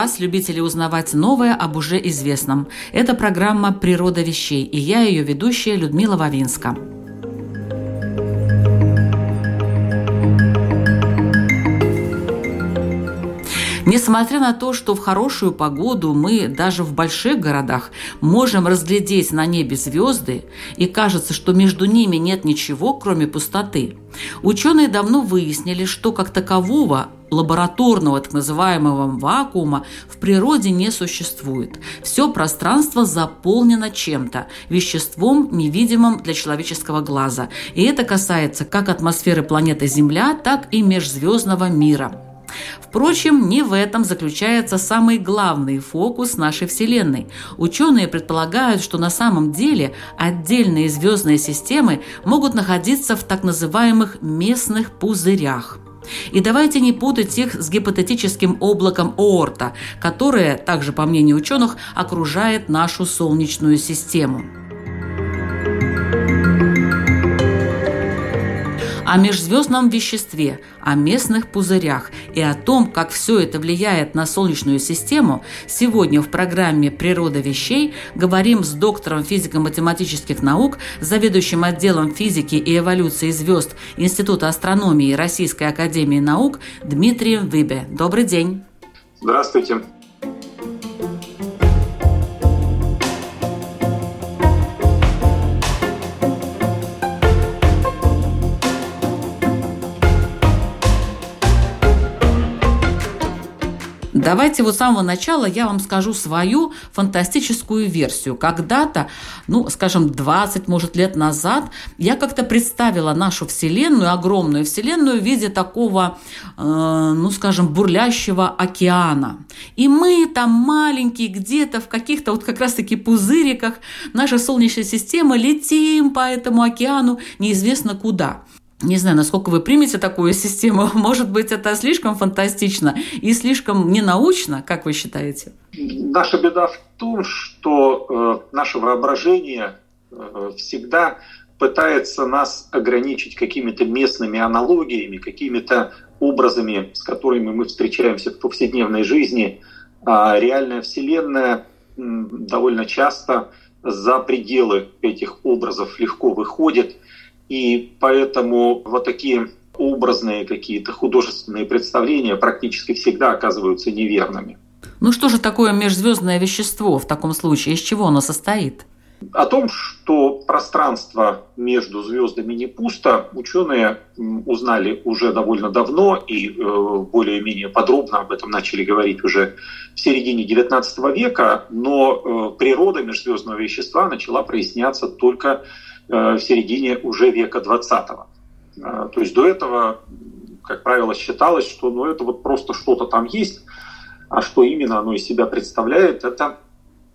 Вас, любители узнавать новое об уже известном. Это программа «Природа вещей» и я ее ведущая Людмила Вавинска. Несмотря на то, что в хорошую погоду мы даже в больших городах можем разглядеть на небе звезды, и кажется, что между ними нет ничего, кроме пустоты, ученые давно выяснили, что как такового лабораторного так называемого вакуума в природе не существует. Все пространство заполнено чем-то, веществом, невидимым для человеческого глаза. И это касается как атмосферы планеты Земля, так и межзвездного мира. Впрочем, не в этом заключается самый главный фокус нашей Вселенной. Ученые предполагают, что на самом деле отдельные звездные системы могут находиться в так называемых местных пузырях. И давайте не путать их с гипотетическим облаком Оорта, которое, также по мнению ученых, окружает нашу Солнечную систему. О межзвездном веществе, о местных пузырях и о том, как все это влияет на Солнечную систему, сегодня в программе «Природа вещей» говорим с доктором физико-математических наук, заведующим отделом физики и эволюции звезд Института астрономии Российской академии наук Дмитрием Выбе. Добрый день. Здравствуйте. Давайте вот с самого начала я вам скажу свою фантастическую версию. Когда-то, ну, скажем, 20, может, лет назад я как-то представила нашу Вселенную, огромную Вселенную в виде такого, э, ну, скажем, бурлящего океана. И мы там маленькие, где-то в каких-то вот как раз-таки пузыриках нашей Солнечной системы летим по этому океану неизвестно куда. Не знаю, насколько вы примете такую систему. Может быть, это слишком фантастично и слишком ненаучно, как вы считаете? Наша беда в том, что э, наше воображение э, всегда пытается нас ограничить какими-то местными аналогиями, какими-то образами, с которыми мы встречаемся в повседневной жизни. А реальная Вселенная довольно часто за пределы этих образов легко выходит – и поэтому вот такие образные какие-то художественные представления практически всегда оказываются неверными. Ну что же такое межзвездное вещество в таком случае? Из чего оно состоит? О том, что пространство между звездами не пусто, ученые узнали уже довольно давно и э, более-менее подробно об этом начали говорить уже в середине XIX века, но э, природа межзвездного вещества начала проясняться только в середине уже века 20-го. Э, то есть до этого, как правило, считалось, что ну, это вот просто что-то там есть, а что именно оно из себя представляет, это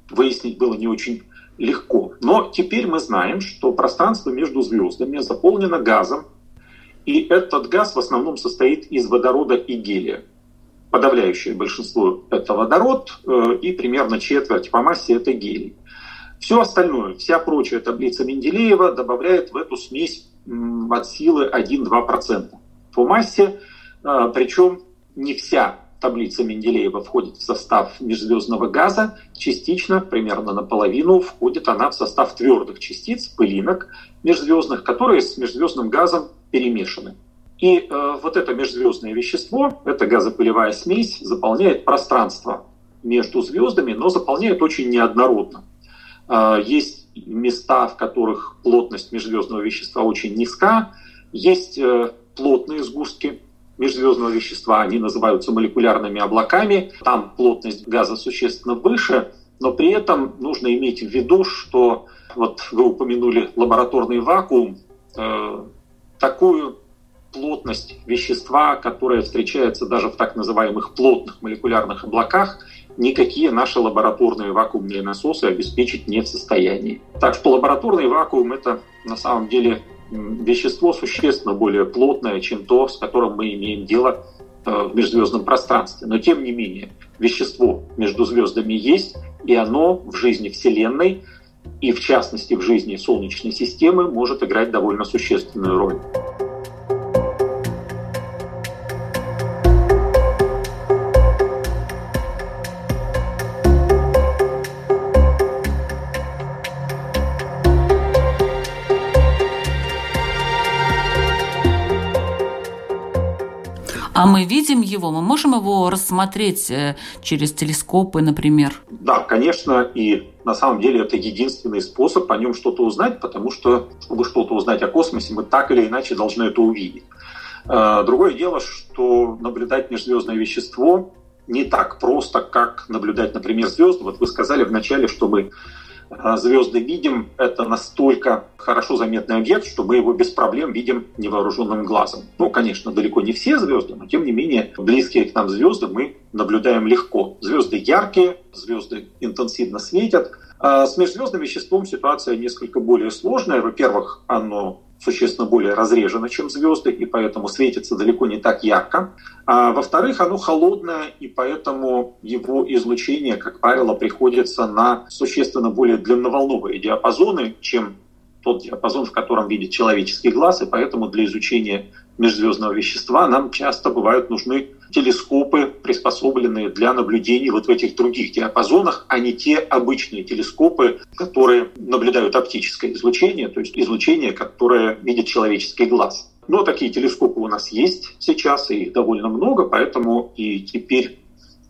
выяснить было не очень легко. Но теперь мы знаем, что пространство между звездами заполнено газом, и этот газ в основном состоит из водорода и гелия. Подавляющее большинство – это водород, э, и примерно четверть по массе – это гелий. Все остальное, вся прочая таблица Менделеева добавляет в эту смесь от силы 1-2% по массе, а, причем не вся таблица Менделеева входит в состав межзвездного газа, частично, примерно наполовину, входит она в состав твердых частиц, пылинок межзвездных, которые с межзвездным газом перемешаны. И э, вот это межзвездное вещество, эта газопылевая смесь, заполняет пространство между звездами, но заполняет очень неоднородно. А, есть места, в которых плотность межзвездного вещества очень низка. Есть э, плотные сгустки межзвездного вещества, они называются молекулярными облаками. Там плотность газа существенно выше, но при этом нужно иметь в виду, что вот вы упомянули лабораторный вакуум, э, такую плотность вещества, которая встречается даже в так называемых плотных молекулярных облаках, никакие наши лабораторные вакуумные насосы обеспечить не в состоянии. Так что лабораторный вакуум – это на самом деле вещество существенно более плотное, чем то, с которым мы имеем дело э, в межзвездном пространстве. Но тем не менее, вещество между звездами есть, и оно в жизни Вселенной и в частности в жизни Солнечной системы может играть довольно существенную роль. А мы видим его, мы можем его рассмотреть э, через телескопы, например? Да, конечно, и на самом деле это единственный способ о нем что-то узнать, потому что, чтобы что-то узнать о космосе, мы так или иначе должны это увидеть. Э, другое дело, что наблюдать межзвездное вещество не так просто, как наблюдать, например, звезды. Вот вы сказали вначале, что мы звезды видим, это настолько хорошо заметный объект, что мы его без проблем видим невооруженным глазом. Ну, конечно, далеко не все звезды, но тем не менее близкие к нам звезды мы наблюдаем легко. Звезды яркие, звезды интенсивно светят. А с межзвездным веществом ситуация несколько более сложная. Во-первых, оно существенно более разрежено, чем звезды, и поэтому светится далеко не так ярко. А во-вторых, оно холодное, и поэтому его излучение, как правило, приходится на существенно более длинноволновые диапазоны, чем тот диапазон, в котором видит человеческий глаз, и поэтому для изучения межзвездного вещества нам часто бывают нужны телескопы, приспособленные для наблюдений вот в этих других диапазонах, а не те обычные телескопы, которые наблюдают оптическое излучение, то есть излучение, которое видит человеческий глаз. Но такие телескопы у нас есть сейчас, и их довольно много, поэтому и теперь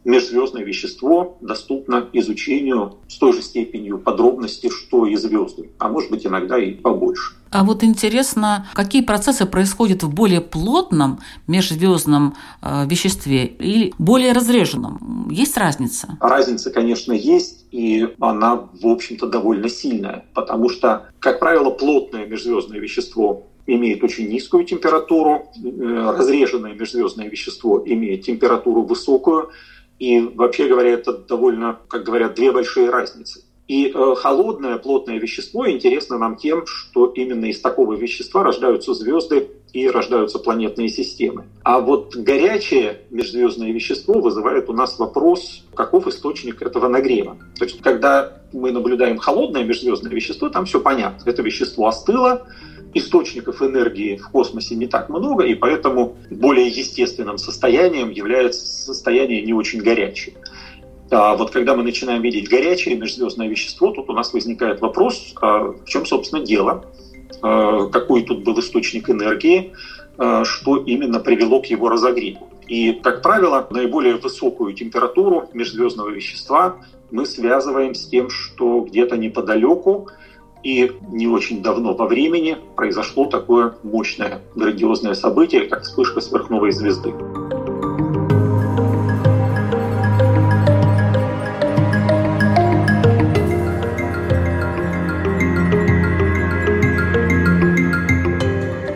межзвездное вещество доступно изучению с той же степенью подробности, что и звезды, а может быть иногда и побольше. А вот интересно, какие процессы происходят в более плотном межзвездном э, веществе или более разреженном? Есть разница? Разница, конечно, есть, и она, в общем-то, довольно сильная, потому что, как правило, плотное межзвездное вещество имеет очень низкую температуру, э, разреженное межзвездное вещество имеет температуру высокую, и вообще говоря, это довольно, как говорят, две большие разницы. И э, холодное плотное вещество интересно нам тем, что именно из такого вещества рождаются звезды и рождаются планетные системы. А вот горячее межзвездное вещество вызывает у нас вопрос, каков источник этого нагрева. То есть, когда мы наблюдаем холодное межзвездное вещество, там все понятно. Это вещество остыло, источников энергии в космосе не так много, и поэтому более естественным состоянием является состояние не очень горячее. А вот когда мы начинаем видеть горячее межзвездное вещество, тут у нас возникает вопрос, а в чем, собственно, дело, а какой тут был источник энергии, а что именно привело к его разогреву. И, как правило, наиболее высокую температуру межзвездного вещества мы связываем с тем, что где-то неподалеку и не очень давно во времени произошло такое мощное, грандиозное событие, как вспышка сверхновой звезды.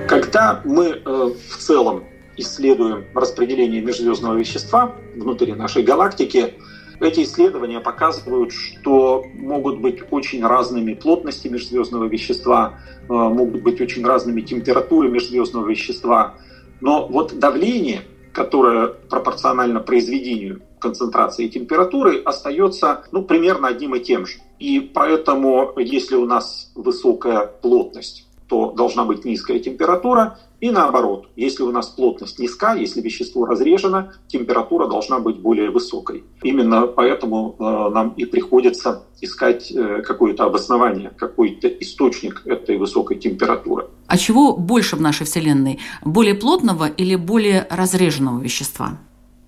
Когда мы э, в целом исследуем распределение межзвездного вещества внутри нашей галактики, эти исследования показывают, что могут быть очень разными плотности межзвездного вещества, э, могут быть очень разными температуры межзвездного вещества. Но вот давление, которое пропорционально произведению концентрации и температуры, остается ну, примерно одним и тем же. И поэтому, если у нас высокая плотность, то должна быть низкая температура, и наоборот, если у нас плотность низка, если вещество разрежено, температура должна быть более высокой. Именно поэтому э, нам и приходится искать э, какое-то обоснование, какой-то источник этой высокой температуры. А чего больше в нашей Вселенной? Более плотного или более разреженного вещества?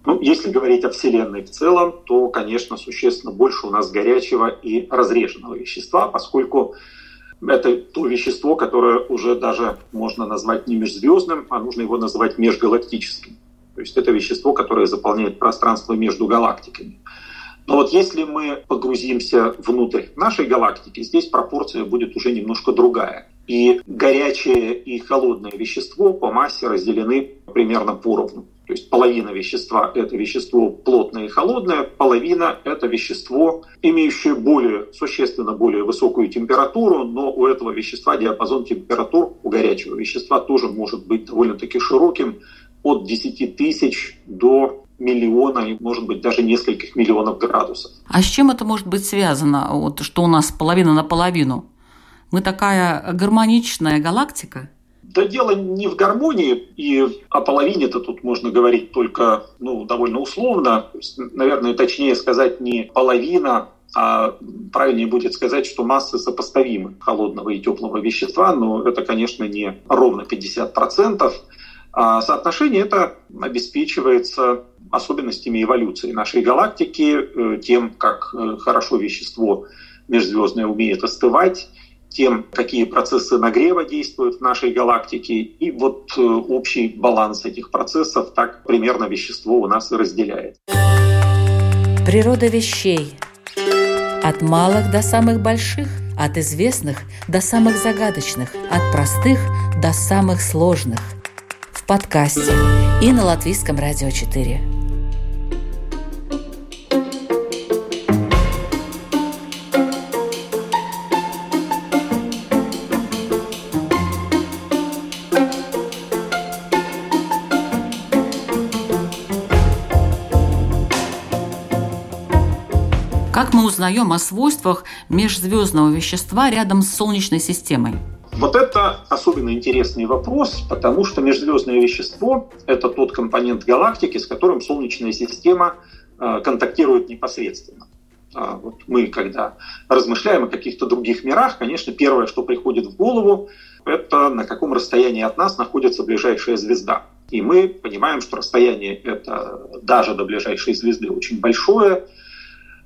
Ну, если говорить о Вселенной в целом, то, конечно, существенно больше у нас горячего и разреженного вещества, поскольку это то вещество, которое уже даже можно назвать не межзвездным, а нужно его называть межгалактическим. То есть это вещество, которое заполняет пространство между галактиками. Но вот если мы погрузимся внутрь нашей галактики, здесь пропорция будет уже немножко другая. и горячее и холодное вещество по массе разделены примерно поровну. То есть половина вещества – это вещество плотное и холодное, половина – это вещество, имеющее более, существенно более высокую температуру, но у этого вещества диапазон температур, у горячего вещества тоже может быть довольно-таки широким, от 10 тысяч до миллиона, и, может быть, даже нескольких миллионов градусов. А с чем это может быть связано, вот, что у нас половина на половину? Мы такая гармоничная галактика? Да дело не в гармонии, и о половине-то тут можно говорить только ну, довольно условно. Наверное, точнее сказать не половина, а правильнее будет сказать, что массы сопоставимы холодного и теплого вещества, но это, конечно, не ровно 50%. А соотношение это обеспечивается особенностями эволюции нашей галактики, э, тем, как э, хорошо вещество межзвездное умеет остывать, тем, какие процессы нагрева действуют в нашей галактике. И вот э, общий баланс этих процессов так примерно вещество у нас и разделяет. Природа вещей. От малых до самых больших, от известных до самых загадочных, от простых до самых сложных. В подкасте и на Латвийском радио 4. Как мы узнаем о свойствах межзвездного вещества рядом с Солнечной системой? Вот это особенно интересный вопрос, потому что межзвездное вещество – это тот компонент галактики, с которым Солнечная система э, контактирует непосредственно. А вот мы, когда размышляем о каких-то других мирах, конечно, первое, что приходит в голову, это на каком расстоянии от нас находится ближайшая звезда. И мы понимаем, что расстояние это даже до ближайшей звезды очень большое,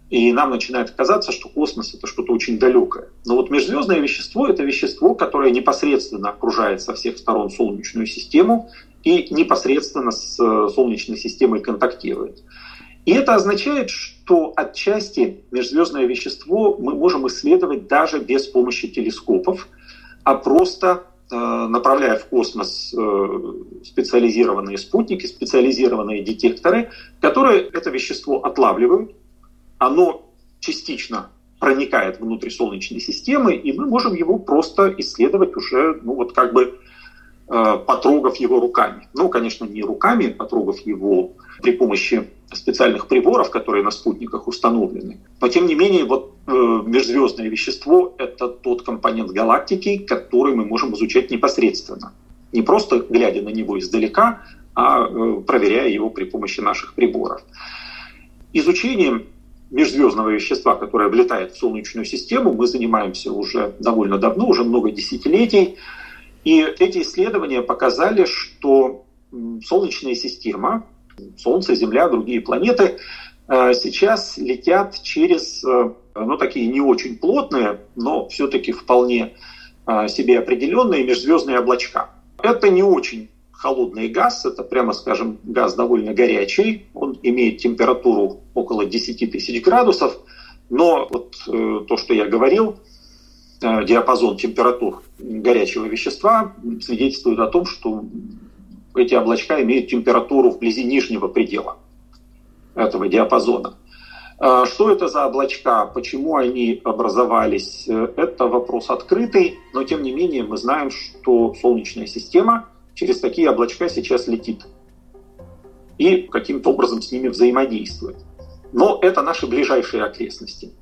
и нам начинает казаться, что космос это что-то очень далекое. Но вот межзвездное вещество это вещество, которое непосредственно окружает со всех сторон Солнечную систему и непосредственно с э, Солнечной системой контактирует. И это означает, что отчасти межзвездное вещество мы можем исследовать даже без помощи телескопов, а просто э, направляя в космос э, специализированные спутники, специализированные детекторы, которые это вещество отлавливают, оно частично проникает внутрь Солнечной системы, и мы можем его просто исследовать уже, ну вот как бы э, потрогав его руками. Ну, конечно, не руками, потрогав его при помощи специальных приборов, которые на спутниках установлены. Но, тем не менее, вот э, межзвездное вещество – это тот компонент галактики, который мы можем изучать непосредственно. Не просто глядя на него издалека, а э, проверяя его при помощи наших приборов. Изучением межзвездного вещества, которое влетает в Солнечную систему, мы занимаемся уже довольно давно, уже много десятилетий. И эти исследования показали, что Солнечная система, Солнце, Земля, другие планеты э, сейчас летят через э, ну, такие не очень плотные, но все-таки вполне э, себе определенные межзвездные облачка. Это не очень холодный газ, это, прямо скажем, газ довольно горячий, он имеет температуру около 10 тысяч градусов, но вот э, то, что я говорил, э, диапазон температур горячего вещества свидетельствует о том, что эти облачка имеют температуру вблизи нижнего предела этого диапазона. Э, что это за облачка, почему они образовались, э, это вопрос открытый, но тем не менее мы знаем, что Солнечная система – через такие облачка сейчас летит и каким-то образом с ними взаимодействует. Но это наши ближайшие окрестности.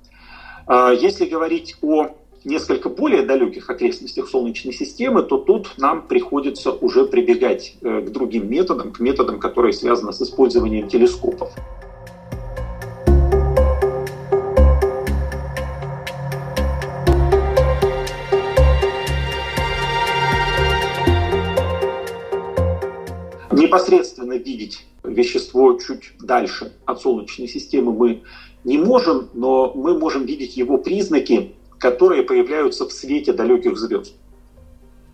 А, если говорить о несколько более далеких окрестностях Солнечной системы, то тут нам приходится уже прибегать э, к другим методам, к методам, которые связаны с использованием телескопов. Непосредственно видеть вещество чуть дальше от Солнечной системы мы не можем, но мы можем видеть его признаки, которые появляются в свете далеких звезд.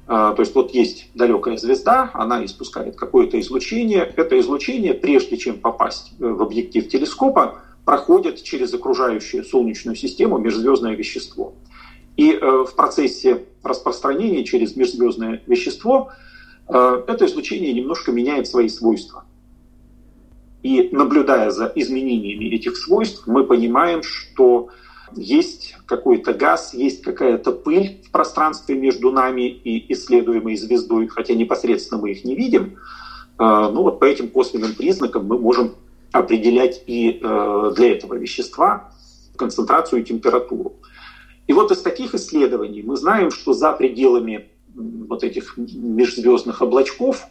А, то есть вот есть далекая звезда, она испускает какое-то излучение. Это излучение, прежде чем попасть э, в объектив телескопа, проходит через окружающую Солнечную систему межзвездное вещество. И э, в процессе распространения через межзвездное вещество это излучение немножко меняет свои свойства. И наблюдая за изменениями этих свойств, мы понимаем, что есть какой-то газ, есть какая-то пыль в пространстве между нами и исследуемой звездой, хотя непосредственно мы их не видим. Э, ну вот по этим косвенным признакам мы можем определять и э, для этого вещества концентрацию и температуру. И вот из таких исследований мы знаем, что за пределами вот этих межзвездных облачков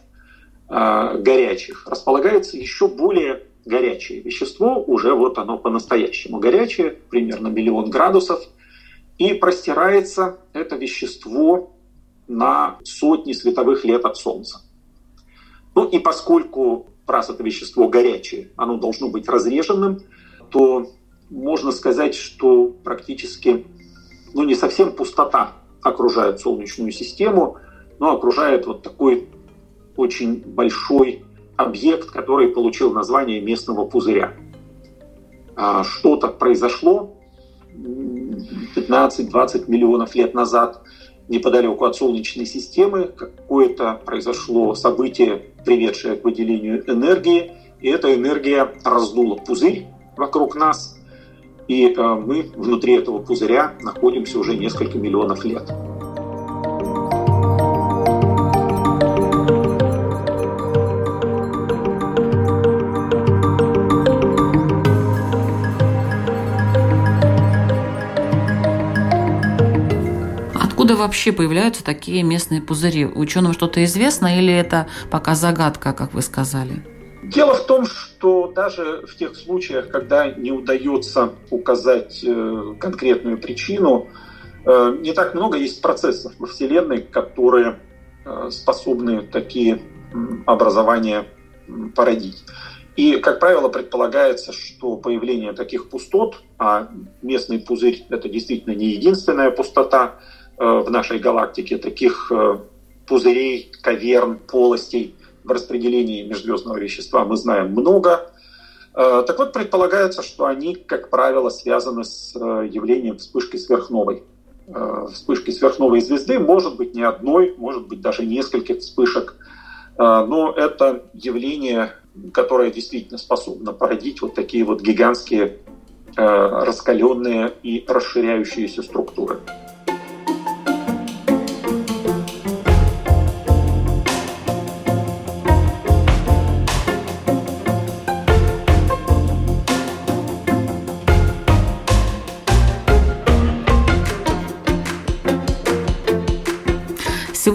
э, горячих располагается еще более горячее вещество, уже вот оно по-настоящему горячее, примерно миллион градусов, и простирается это вещество на сотни световых лет от Солнца. Ну и поскольку раз это вещество горячее, оно должно быть разреженным, то можно сказать, что практически ну, не совсем пустота окружает Солнечную систему, но окружает вот такой очень большой объект, который получил название местного пузыря. А, что-то произошло 15-20 миллионов лет назад неподалеку от Солнечной системы, какое-то произошло событие, приведшее к выделению энергии, и эта энергия раздула пузырь вокруг нас, и э, мы внутри этого пузыря находимся уже несколько миллионов лет. Откуда вообще появляются такие местные пузыри? Ученым что-то известно или это пока загадка, как вы сказали? Дело в том, что даже в тех случаях, когда не удается указать э, конкретную причину, э, не так много есть процессов во Вселенной, которые э, способны такие образования породить. И, как правило, предполагается, что появление таких пустот, а местный пузырь – это действительно не единственная пустота, в нашей галактике, таких пузырей, каверн, полостей в распределении межзвездного вещества мы знаем много. Э, так вот, предполагается, что они, как правило, связаны с явлением вспышки сверхновой. Вспышки сверхновой звезды может быть не одной, может быть даже нескольких вспышек, но это явление, которое действительно способно породить вот такие вот гигантские раскаленные и расширяющиеся структуры.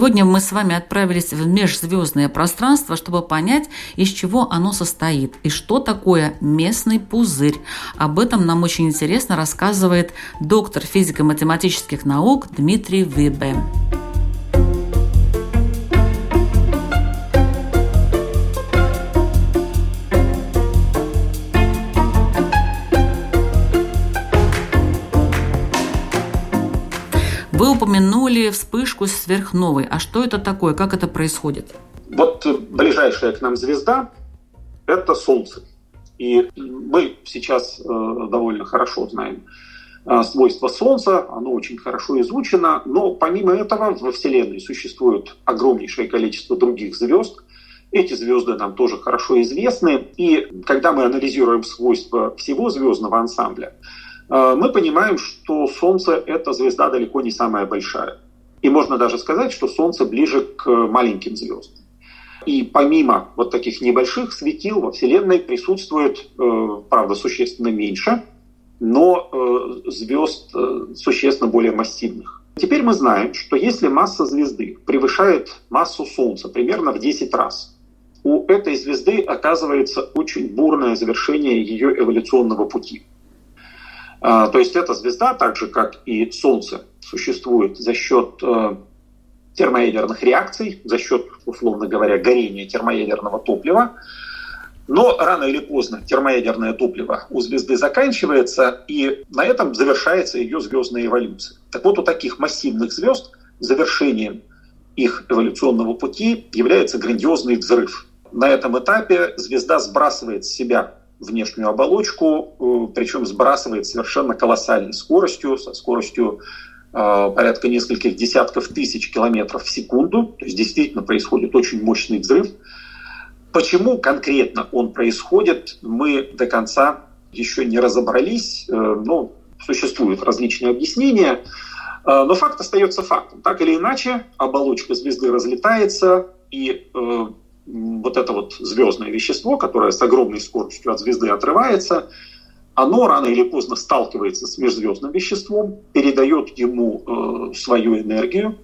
Сегодня мы с вами отправились в межзвездное пространство, чтобы понять, из чего оно состоит и что такое местный пузырь. Об этом нам очень интересно рассказывает доктор физико-математических наук Дмитрий Вибе. Вы упомянули вспышку сверхновой. А что это такое? Как это происходит? Вот ближайшая к нам звезда – это Солнце. И мы сейчас э, довольно хорошо знаем э, свойства Солнца, оно очень хорошо изучено, но помимо этого во Вселенной существует огромнейшее количество других звезд. Эти звезды нам тоже хорошо известны, и когда мы анализируем свойства всего звездного ансамбля, мы понимаем, что Солнце – это звезда далеко не самая большая. И можно даже сказать, что Солнце ближе к маленьким звездам. И помимо вот таких небольших светил во Вселенной присутствует, э, правда, существенно меньше, но э, звезд э, существенно более массивных. Теперь мы знаем, что если масса звезды превышает массу Солнца примерно в 10 раз, у этой звезды оказывается очень бурное завершение ее эволюционного пути – то есть эта звезда, так же как и Солнце, существует за счет э, термоядерных реакций, за счет, условно говоря, горения термоядерного топлива. Но рано или поздно термоядерное топливо у звезды заканчивается, и на этом завершается ее звездная эволюция. Так вот, у таких массивных звезд завершением их эволюционного пути является грандиозный взрыв. На этом этапе звезда сбрасывает с себя внешнюю оболочку, э, причем сбрасывает совершенно колоссальной скоростью, со скоростью порядка нескольких десятков тысяч километров в секунду. То есть действительно происходит очень мощный взрыв. Почему конкретно он происходит, мы до конца еще не разобрались. Ну, существуют различные объяснения. Но факт остается фактом. Так или иначе, оболочка звезды разлетается, и вот это вот звездное вещество, которое с огромной скоростью от звезды отрывается, оно рано или поздно сталкивается с межзвездным веществом, передает ему э, свою энергию,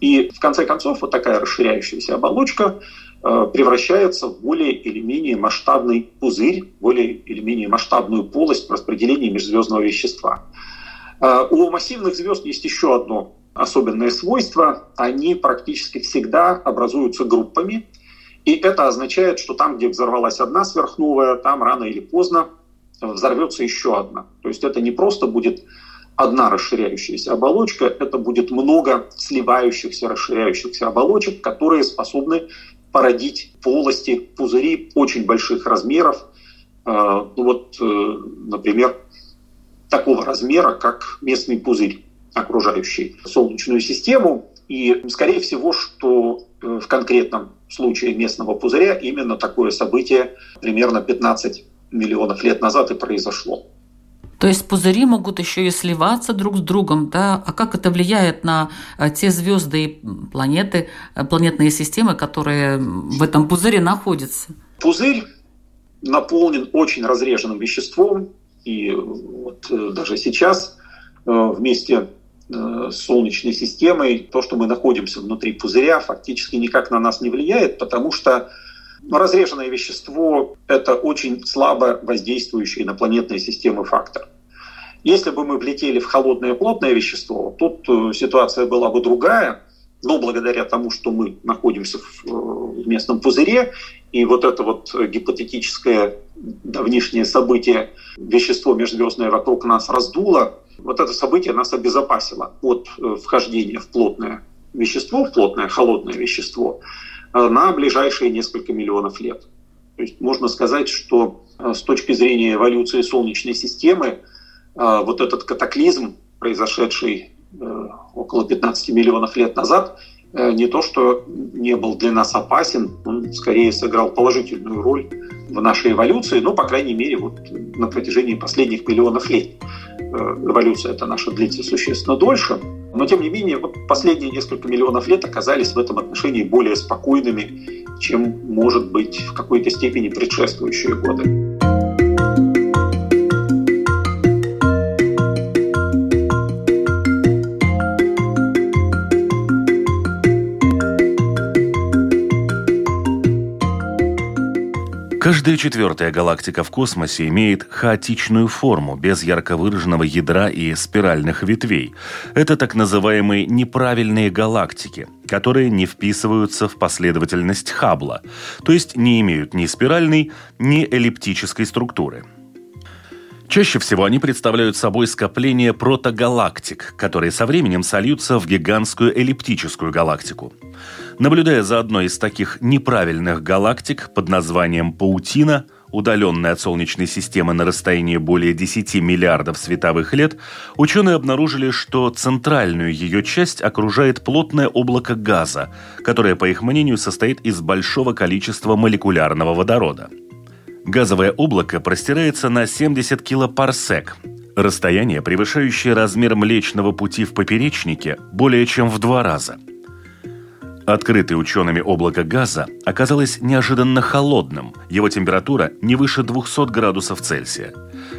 и в конце концов вот такая расширяющаяся оболочка э, превращается в более или менее масштабный пузырь, более или менее масштабную полость распределения межзвездного вещества. Э, у массивных звезд есть еще одно особенное свойство. Они практически всегда образуются группами, и это означает, что там, где взорвалась одна сверхновая, там рано или поздно взорвется еще одна. То есть это не просто будет одна расширяющаяся оболочка, это будет много сливающихся, расширяющихся оболочек, которые способны породить полости, пузыри очень больших размеров. Э, ну вот, э, например, такого размера, как местный пузырь, окружающий Солнечную систему. И, скорее всего, что э, в конкретном случае местного пузыря именно такое событие примерно 15 миллионов лет назад и произошло. То есть пузыри могут еще и сливаться друг с другом, да? А как это влияет на э, те звезды и планеты, э, планетные системы, которые в этом пузыре находятся? Пузырь наполнен очень разреженным веществом, и вот даже сейчас вместе Э, Солнечной системой, то, что мы находимся внутри пузыря, фактически никак на нас не влияет, потому что разреженное вещество – это очень слабо воздействующий на планетные системы фактор. Если бы мы влетели в холодное плотное вещество, тут э, ситуация была бы другая, но благодаря тому, что мы находимся в э, местном пузыре, и вот это вот гипотетическое давнишнее событие, вещество межзвездное вокруг нас раздуло, вот это событие нас обезопасило от э, вхождения в плотное вещество, в плотное холодное вещество э, на ближайшие несколько миллионов лет. То есть можно сказать, что э, с точки зрения эволюции Солнечной системы вот этот катаклизм, произошедший около 15 миллионов лет назад, не то что не был для нас опасен, он скорее сыграл положительную роль в нашей эволюции, но, по крайней мере, вот на протяжении последних миллионов лет. Э, эволюция это наша длится существенно дольше. Но, тем не менее, вот последние несколько миллионов лет оказались в этом отношении более спокойными, чем, может быть, в какой-то степени предшествующие годы. Каждая четвертая галактика в космосе имеет хаотичную форму, без ярко выраженного ядра и спиральных ветвей. Это так называемые неправильные галактики, которые не вписываются в последовательность Хаббла, то есть не имеют ни спиральной, ни эллиптической структуры. Чаще всего они представляют собой скопление протогалактик, которые со временем сольются в гигантскую эллиптическую галактику. Наблюдая за одной из таких неправильных галактик под названием Паутина, удаленной от Солнечной системы на расстоянии более 10 миллиардов световых лет, ученые обнаружили, что центральную ее часть окружает плотное облако газа, которое, по их мнению, состоит из большого количества молекулярного водорода – Газовое облако простирается на 70 килопарсек. Расстояние, превышающее размер Млечного Пути в поперечнике, более чем в два раза. Открытое учеными облако газа оказалось неожиданно холодным, его температура не выше 200 градусов Цельсия.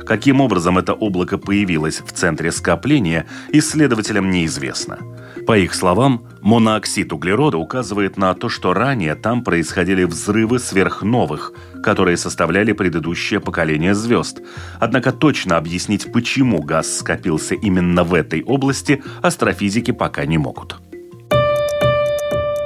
Каким образом это облако появилось в центре скопления, исследователям неизвестно – по их словам, монооксид углерода указывает на то, что ранее там происходили взрывы сверхновых, которые составляли предыдущее поколение звезд. Однако точно объяснить, почему газ скопился именно в этой области, астрофизики пока не могут.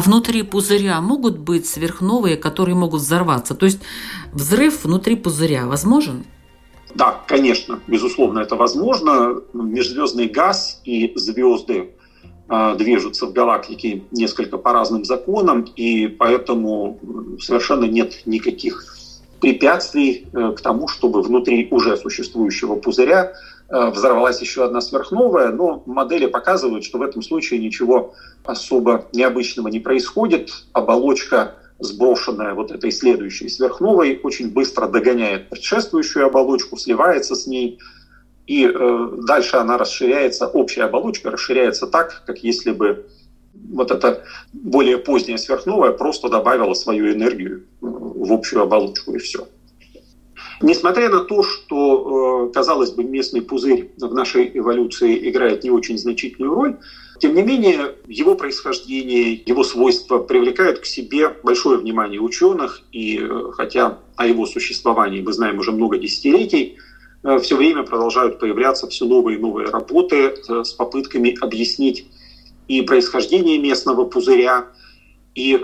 Внутри пузыря могут быть сверхновые, которые могут взорваться? То есть взрыв внутри пузыря возможен? Да, конечно, безусловно, это возможно. Межзвездный газ и звезды э, движутся в галактике несколько по разным законам, и поэтому совершенно нет никаких препятствий э, к тому, чтобы внутри уже существующего пузыря взорвалась еще одна сверхновая, но модели показывают, что в этом случае ничего особо необычного не происходит. Оболочка сброшенная вот этой следующей сверхновой, очень быстро догоняет предшествующую оболочку, сливается с ней, и э, дальше она расширяется, общая оболочка расширяется так, как если бы вот эта более поздняя сверхновая просто добавила свою энергию э, в общую оболочку, и все. Несмотря на то, что, э, казалось бы, местный пузырь в нашей эволюции играет не очень значительную роль, тем не менее, его происхождение, его свойства привлекают к себе большое внимание ученых, и э, хотя о его существовании мы знаем уже много десятилетий, э, все время продолжают появляться все новые и новые работы с попытками объяснить и происхождение местного пузыря, и,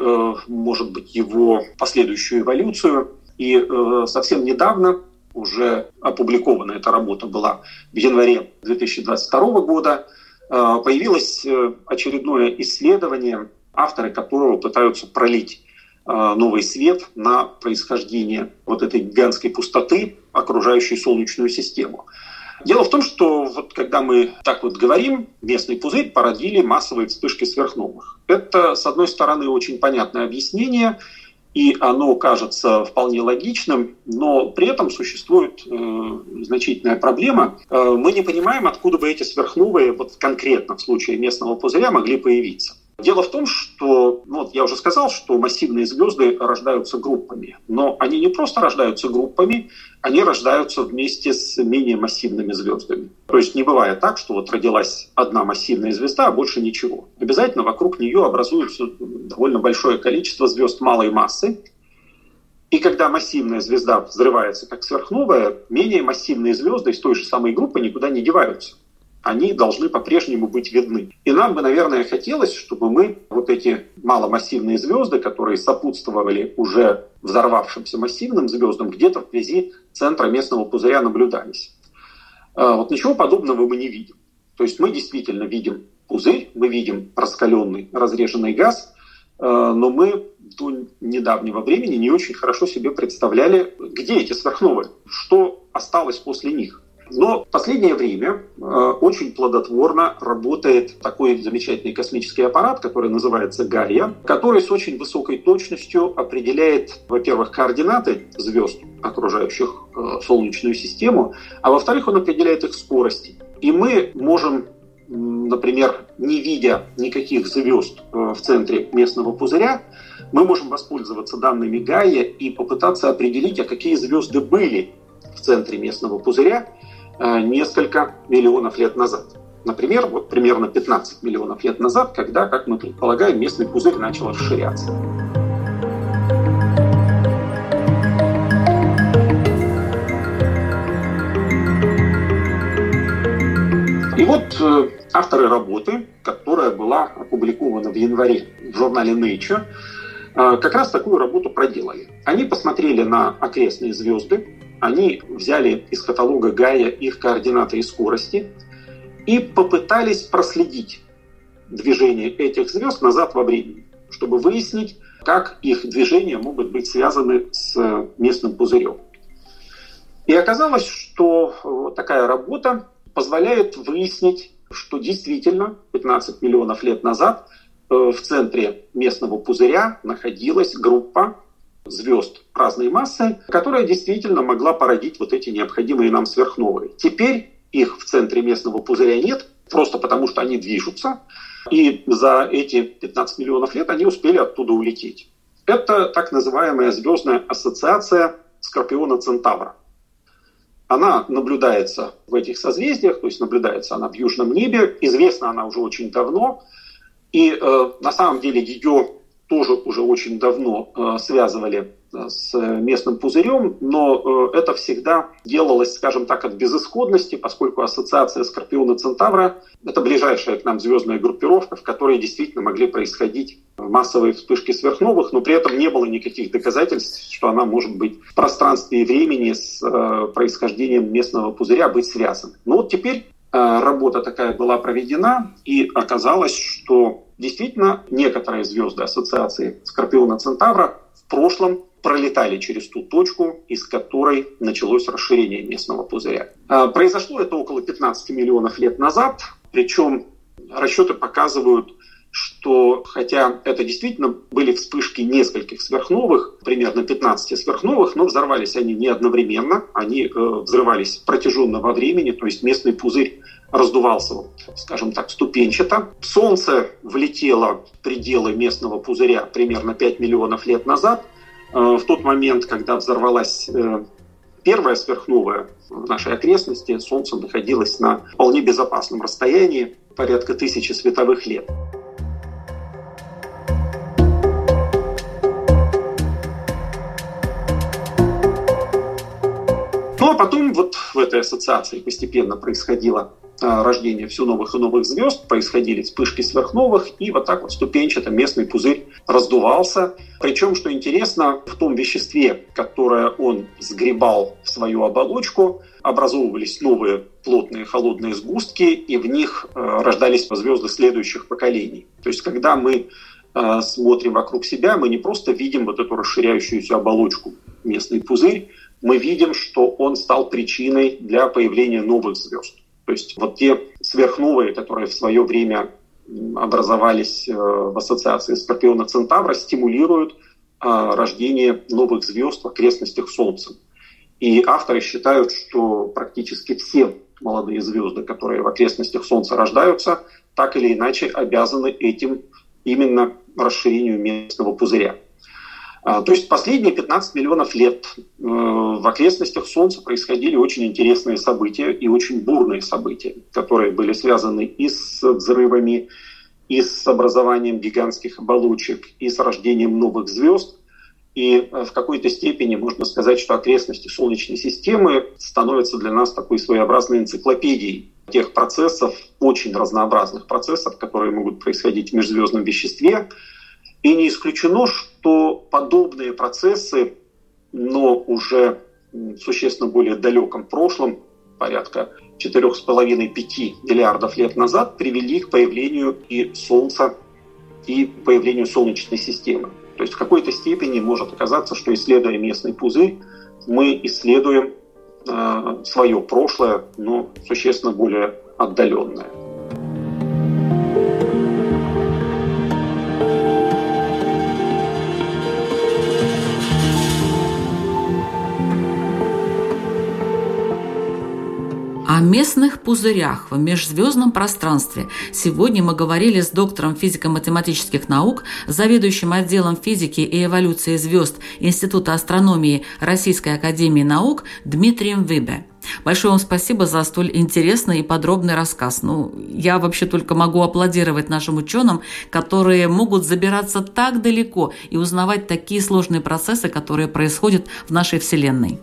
может быть, его последующую эволюцию. И совсем недавно уже опубликована эта работа была в январе 2022 года – Э, появилось э, очередное исследование, авторы которого пытаются пролить э, новый свет на происхождение вот этой гигантской пустоты, окружающей Солнечную систему. Дело в том, что вот когда мы так вот говорим, местный пузырь породили массовые вспышки сверхновых. Это, с одной стороны, очень понятное объяснение – и оно кажется вполне логичным, но при этом существует э, значительная проблема. Э, мы не понимаем, откуда бы эти сверхновые вот конкретно в случае местного пузыря могли появиться. Дело в том, что, ну, вот я уже сказал, что массивные звезды рождаются группами, но они не просто рождаются группами, они рождаются вместе с менее массивными звездами. То есть не бывает так, что вот родилась одна массивная звезда, а больше ничего. Обязательно вокруг нее образуется довольно большое количество звезд малой массы, и когда массивная звезда взрывается как сверхновая, менее массивные звезды из той же самой группы никуда не деваются они должны по-прежнему быть видны. И нам бы, наверное, хотелось, чтобы мы вот эти маломассивные звезды, которые сопутствовали уже взорвавшимся массивным звездам, где-то вблизи центра местного пузыря наблюдались. А вот ничего подобного мы не видим. То есть мы действительно видим пузырь, мы видим раскаленный разреженный газ, а, но мы до недавнего времени не очень хорошо себе представляли, где эти сверхновые, что осталось после них. Но в последнее время э, очень плодотворно работает такой замечательный космический аппарат, который называется Гайя, который с очень высокой точностью определяет, во-первых, координаты звезд, окружающих э, Солнечную систему, а во-вторых, он определяет их скорости. И мы можем например, не видя никаких звезд э, в центре местного пузыря, мы можем воспользоваться данными Гайя и попытаться определить, а какие звезды были в центре местного пузыря несколько миллионов лет назад. Например, вот примерно 15 миллионов лет назад, когда, как мы предполагаем, местный пузырь начал расширяться. И вот э, авторы работы, которая была опубликована в январе в журнале Nature, э, как раз такую работу проделали. Они посмотрели на окрестные звезды, они взяли из каталога Гая их координаты и скорости и попытались проследить движение этих звезд назад во времени, чтобы выяснить, как их движения могут быть связаны с местным пузырем. И оказалось, что такая работа позволяет выяснить, что действительно 15 миллионов лет назад э, в центре местного пузыря находилась группа звезд разной массы, которая действительно могла породить вот эти необходимые нам сверхновые. Теперь их в центре местного пузыря нет, просто потому что они движутся, и за эти 15 миллионов лет они успели оттуда улететь. Это так называемая звездная ассоциация Скорпиона Центавра. Она наблюдается в этих созвездиях, то есть наблюдается она в южном небе, известна она уже очень давно, и э, на самом деле ее тоже уже очень давно э, связывали э, с местным пузырем, но это всегда делалось, скажем так, от безысходности, поскольку ассоциация Скорпиона Центавра – это ближайшая к нам звездная группировка, в которой действительно могли происходить массовые вспышки сверхновых, но при этом не было никаких доказательств, что она может быть в пространстве и времени с происхождением местного пузыря быть связана. Но вот теперь работа такая была проведена, и оказалось, что Действительно, некоторые звезды ассоциации Скорпиона Центавра в прошлом пролетали через ту точку, из которой началось расширение местного пузыря. А, произошло это около 15 миллионов лет назад, причем расчеты показывают, что хотя это действительно были вспышки нескольких сверхновых, примерно 15 сверхновых, но взорвались они не одновременно, они э, взрывались протяженно во времени, то есть местный пузырь раздувался, скажем так, ступенчато. Солнце влетело в пределы местного пузыря примерно 5 миллионов лет назад. Э, в тот момент, когда взорвалась э, первая сверхновая в нашей окрестности, Солнце находилось на вполне безопасном расстоянии, порядка тысячи световых лет. Ну а потом вот в этой ассоциации постепенно происходило рождения все новых и новых звезд, происходили вспышки сверхновых, и вот так вот ступенчато местный пузырь раздувался. Причем, что интересно, в том веществе, которое он сгребал в свою оболочку, образовывались новые плотные холодные сгустки, и в них э, рождались звезды следующих поколений. То есть, когда мы э, смотрим вокруг себя, мы не просто видим вот эту расширяющуюся оболочку, местный пузырь, мы видим, что он стал причиной для появления новых звезд. То есть вот те сверхновые, которые в свое время образовались э, в ассоциации Скорпиона Центавра, стимулируют э, рождение новых звезд в окрестностях Солнца. И авторы считают, что практически все молодые звезды, которые в окрестностях Солнца рождаются, так или иначе обязаны этим именно расширению местного пузыря. А, то есть последние 15 миллионов лет э, в окрестностях Солнца происходили очень интересные события и очень бурные события, которые были связаны и с взрывами, и с образованием гигантских оболочек, и с рождением новых звезд. И э, в какой-то степени можно сказать, что окрестности Солнечной системы становятся для нас такой своеобразной энциклопедией тех процессов, очень разнообразных процессов, которые могут происходить в межзвездном веществе, и не исключено, что подобные процессы, но уже существенно более далеком прошлом, порядка 4,5-5 миллиардов лет назад, привели к появлению и Солнца, и появлению Солнечной системы. То есть в какой-то степени может оказаться, что исследуя местный пузырь, мы исследуем э, свое прошлое, но существенно более отдаленное. О местных пузырях в межзвездном пространстве сегодня мы говорили с доктором физико-математических наук, заведующим отделом физики и эволюции звезд Института астрономии Российской академии наук Дмитрием Выбе. Большое вам спасибо за столь интересный и подробный рассказ. Ну, я вообще только могу аплодировать нашим ученым, которые могут забираться так далеко и узнавать такие сложные процессы, которые происходят в нашей Вселенной.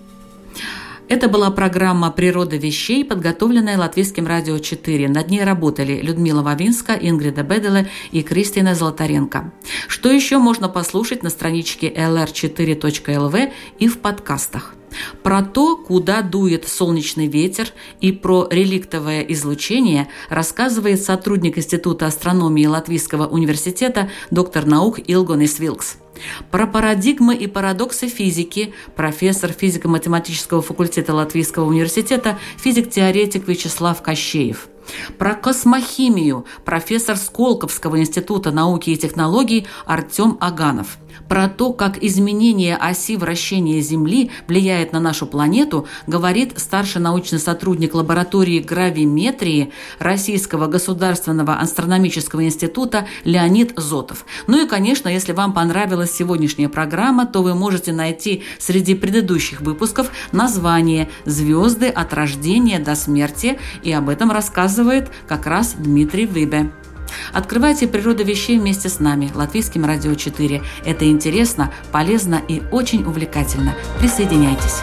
Это была программа «Природа вещей», подготовленная Латвийским радио 4. Над ней работали Людмила Вавинска, Ингрида Беделе и Кристина Золотаренко. Что еще можно послушать на страничке lr4.lv и в подкастах? Про то, куда дует солнечный ветер и про реликтовое излучение рассказывает сотрудник Института астрономии Латвийского университета доктор наук Илгонис Вилкс. Про парадигмы и парадоксы физики профессор физико-математического факультета Латвийского университета, физик-теоретик Вячеслав Кощеев. Про космохимию профессор Сколковского института науки и технологий Артем Аганов – про то, как изменение оси вращения Земли влияет на нашу планету, говорит старший научный сотрудник лаборатории гравиметрии Российского государственного астрономического института Леонид Зотов. Ну и, конечно, если вам понравилась сегодняшняя программа, то вы можете найти среди предыдущих выпусков название «Звезды от рождения до смерти», и об этом рассказывает как раз Дмитрий Выбе. Открывайте природу вещей вместе с нами, Латвийским радио 4. Это интересно, полезно и очень увлекательно. Присоединяйтесь.